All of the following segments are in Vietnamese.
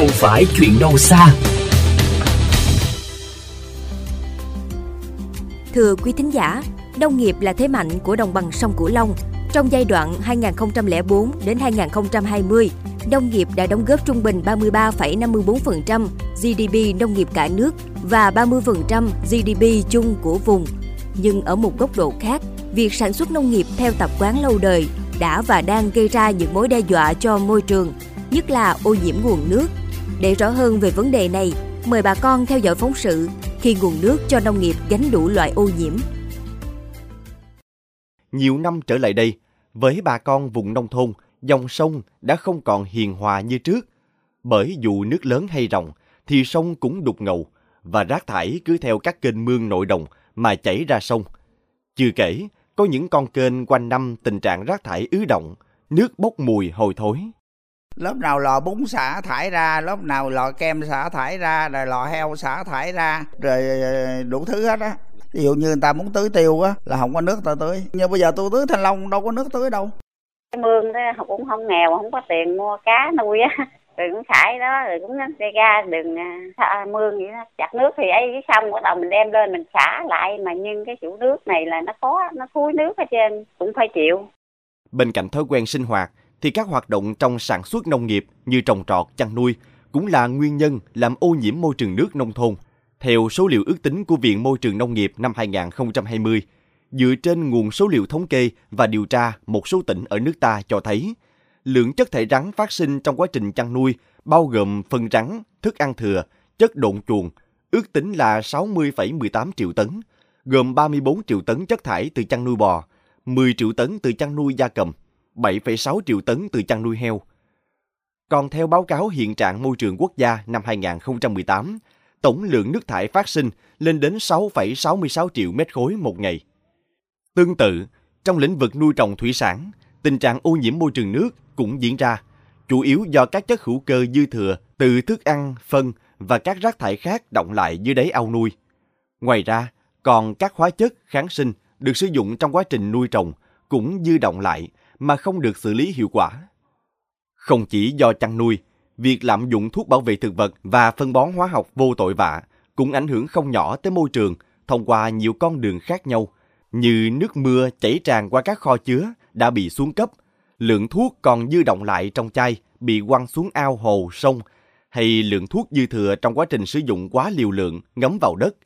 không phải chuyện đâu xa. Thưa quý thính giả, nông nghiệp là thế mạnh của đồng bằng sông Cửu Long. Trong giai đoạn 2004 đến 2020, nông nghiệp đã đóng góp trung bình 33,54% GDP nông nghiệp cả nước và 30% GDP chung của vùng. Nhưng ở một góc độ khác, việc sản xuất nông nghiệp theo tập quán lâu đời đã và đang gây ra những mối đe dọa cho môi trường, nhất là ô nhiễm nguồn nước. Để rõ hơn về vấn đề này, mời bà con theo dõi phóng sự khi nguồn nước cho nông nghiệp gánh đủ loại ô nhiễm. Nhiều năm trở lại đây, với bà con vùng nông thôn, dòng sông đã không còn hiền hòa như trước. Bởi dù nước lớn hay rộng, thì sông cũng đục ngầu, và rác thải cứ theo các kênh mương nội đồng mà chảy ra sông. Chưa kể, có những con kênh quanh năm tình trạng rác thải ứ động, nước bốc mùi hôi thối. Lớp nào lò bún xả thải ra, lớp nào lò kem xả thải ra, rồi lò heo xả thải ra, rồi đủ thứ hết á. Ví dụ như người ta muốn tưới tiêu á là không có nước ta tưới. Nhưng bây giờ tôi tưới thanh long đâu có nước tưới đâu. Cái mương đó cũng không nghèo, không có tiền mua cá nuôi á rồi cũng thải đó rồi cũng xe ra đường à, mương vậy đó chặt nước thì ấy xong bắt đầu mình đem lên mình xả lại mà nhưng cái chủ nước này là nó có nó thúi nước ở trên cũng phải chịu bên cạnh thói quen sinh hoạt thì các hoạt động trong sản xuất nông nghiệp như trồng trọt chăn nuôi cũng là nguyên nhân làm ô nhiễm môi trường nước nông thôn. Theo số liệu ước tính của Viện Môi trường Nông nghiệp năm 2020, dựa trên nguồn số liệu thống kê và điều tra một số tỉnh ở nước ta cho thấy, lượng chất thải rắn phát sinh trong quá trình chăn nuôi bao gồm phân rắn, thức ăn thừa, chất độn chuồng, ước tính là 60,18 triệu tấn, gồm 34 triệu tấn chất thải từ chăn nuôi bò, 10 triệu tấn từ chăn nuôi gia cầm, 7,6 triệu tấn từ chăn nuôi heo. Còn theo báo cáo hiện trạng môi trường quốc gia năm 2018, tổng lượng nước thải phát sinh lên đến 6,66 triệu mét khối một ngày. Tương tự, trong lĩnh vực nuôi trồng thủy sản, tình trạng ô nhiễm môi trường nước cũng diễn ra, chủ yếu do các chất hữu cơ dư thừa từ thức ăn, phân và các rác thải khác động lại dưới đáy ao nuôi. Ngoài ra, còn các hóa chất kháng sinh được sử dụng trong quá trình nuôi trồng cũng dư động lại mà không được xử lý hiệu quả. Không chỉ do chăn nuôi, việc lạm dụng thuốc bảo vệ thực vật và phân bón hóa học vô tội vạ cũng ảnh hưởng không nhỏ tới môi trường thông qua nhiều con đường khác nhau, như nước mưa chảy tràn qua các kho chứa đã bị xuống cấp, lượng thuốc còn dư động lại trong chai bị quăng xuống ao hồ sông hay lượng thuốc dư thừa trong quá trình sử dụng quá liều lượng ngấm vào đất.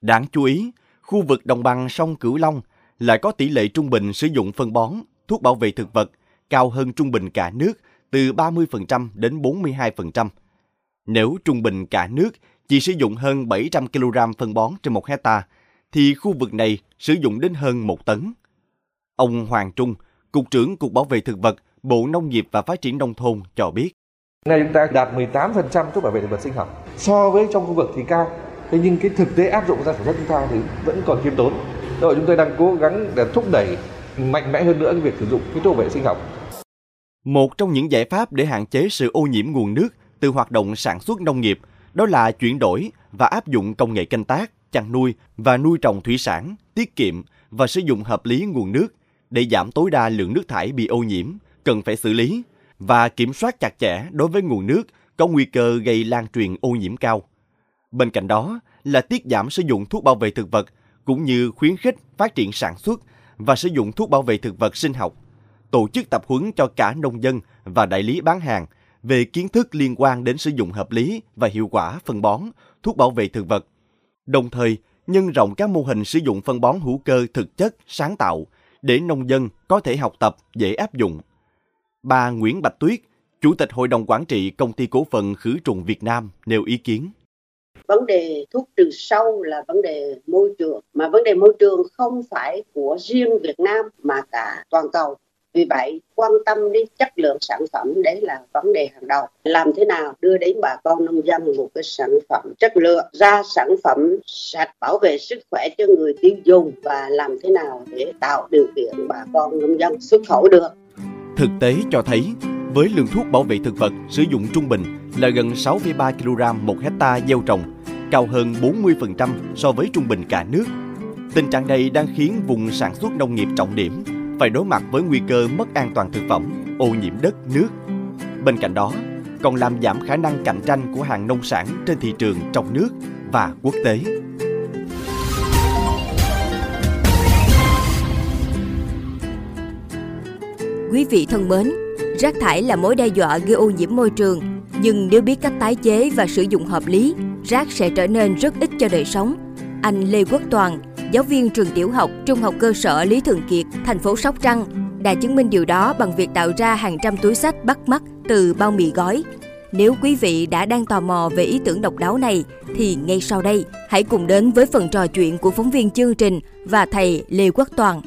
Đáng chú ý, khu vực đồng bằng sông Cửu Long lại có tỷ lệ trung bình sử dụng phân bón, thuốc bảo vệ thực vật cao hơn trung bình cả nước từ 30% đến 42%. Nếu trung bình cả nước chỉ sử dụng hơn 700 kg phân bón trên một hecta, thì khu vực này sử dụng đến hơn 1 tấn. Ông Hoàng Trung, Cục trưởng Cục Bảo vệ Thực vật, Bộ Nông nghiệp và Phát triển Nông thôn cho biết. Nay chúng ta đạt 18% thuốc bảo vệ thực vật sinh học. So với trong khu vực thì cao, thế nhưng cái thực tế áp dụng ra sản xuất chúng ta thì vẫn còn khiêm tốn. Rồi chúng tôi đang cố gắng để thúc đẩy mạnh mẽ hơn nữa cái việc sử dụng cái thuốc vệ sinh học. Một trong những giải pháp để hạn chế sự ô nhiễm nguồn nước từ hoạt động sản xuất nông nghiệp đó là chuyển đổi và áp dụng công nghệ canh tác, chăn nuôi và nuôi trồng thủy sản, tiết kiệm và sử dụng hợp lý nguồn nước để giảm tối đa lượng nước thải bị ô nhiễm, cần phải xử lý và kiểm soát chặt chẽ đối với nguồn nước có nguy cơ gây lan truyền ô nhiễm cao. Bên cạnh đó là tiết giảm sử dụng thuốc bảo vệ thực vật cũng như khuyến khích phát triển sản xuất và sử dụng thuốc bảo vệ thực vật sinh học, tổ chức tập huấn cho cả nông dân và đại lý bán hàng về kiến thức liên quan đến sử dụng hợp lý và hiệu quả phân bón, thuốc bảo vệ thực vật. Đồng thời, nhân rộng các mô hình sử dụng phân bón hữu cơ thực chất, sáng tạo để nông dân có thể học tập, dễ áp dụng. Bà Nguyễn Bạch Tuyết, Chủ tịch Hội đồng Quản trị Công ty Cổ phần Khử trùng Việt Nam nêu ý kiến. Vấn đề thuốc trừ sâu là vấn đề môi trường, mà vấn đề môi trường không phải của riêng Việt Nam mà cả toàn cầu. Vì vậy, quan tâm đến chất lượng sản phẩm đấy là vấn đề hàng đầu. Làm thế nào đưa đến bà con nông dân một cái sản phẩm chất lượng, ra sản phẩm sạch, bảo vệ sức khỏe cho người tiêu dùng và làm thế nào để tạo điều kiện bà con nông dân xuất khẩu được. Thực tế cho thấy, với lượng thuốc bảo vệ thực vật sử dụng trung bình là gần 6,3 kg một hecta gieo trồng, cao hơn 40% so với trung bình cả nước. Tình trạng này đang khiến vùng sản xuất nông nghiệp trọng điểm phải đối mặt với nguy cơ mất an toàn thực phẩm, ô nhiễm đất, nước. Bên cạnh đó, còn làm giảm khả năng cạnh tranh của hàng nông sản trên thị trường trong nước và quốc tế. Quý vị thân mến, rác thải là mối đe dọa gây ô nhiễm môi trường, nhưng nếu biết cách tái chế và sử dụng hợp lý, rác sẽ trở nên rất ít cho đời sống. Anh Lê Quốc Toàn, giáo viên trường tiểu học, trung học cơ sở Lý Thường Kiệt, thành phố Sóc Trăng, đã chứng minh điều đó bằng việc tạo ra hàng trăm túi sách bắt mắt từ bao mì gói. Nếu quý vị đã đang tò mò về ý tưởng độc đáo này, thì ngay sau đây, hãy cùng đến với phần trò chuyện của phóng viên chương trình và thầy Lê Quốc Toàn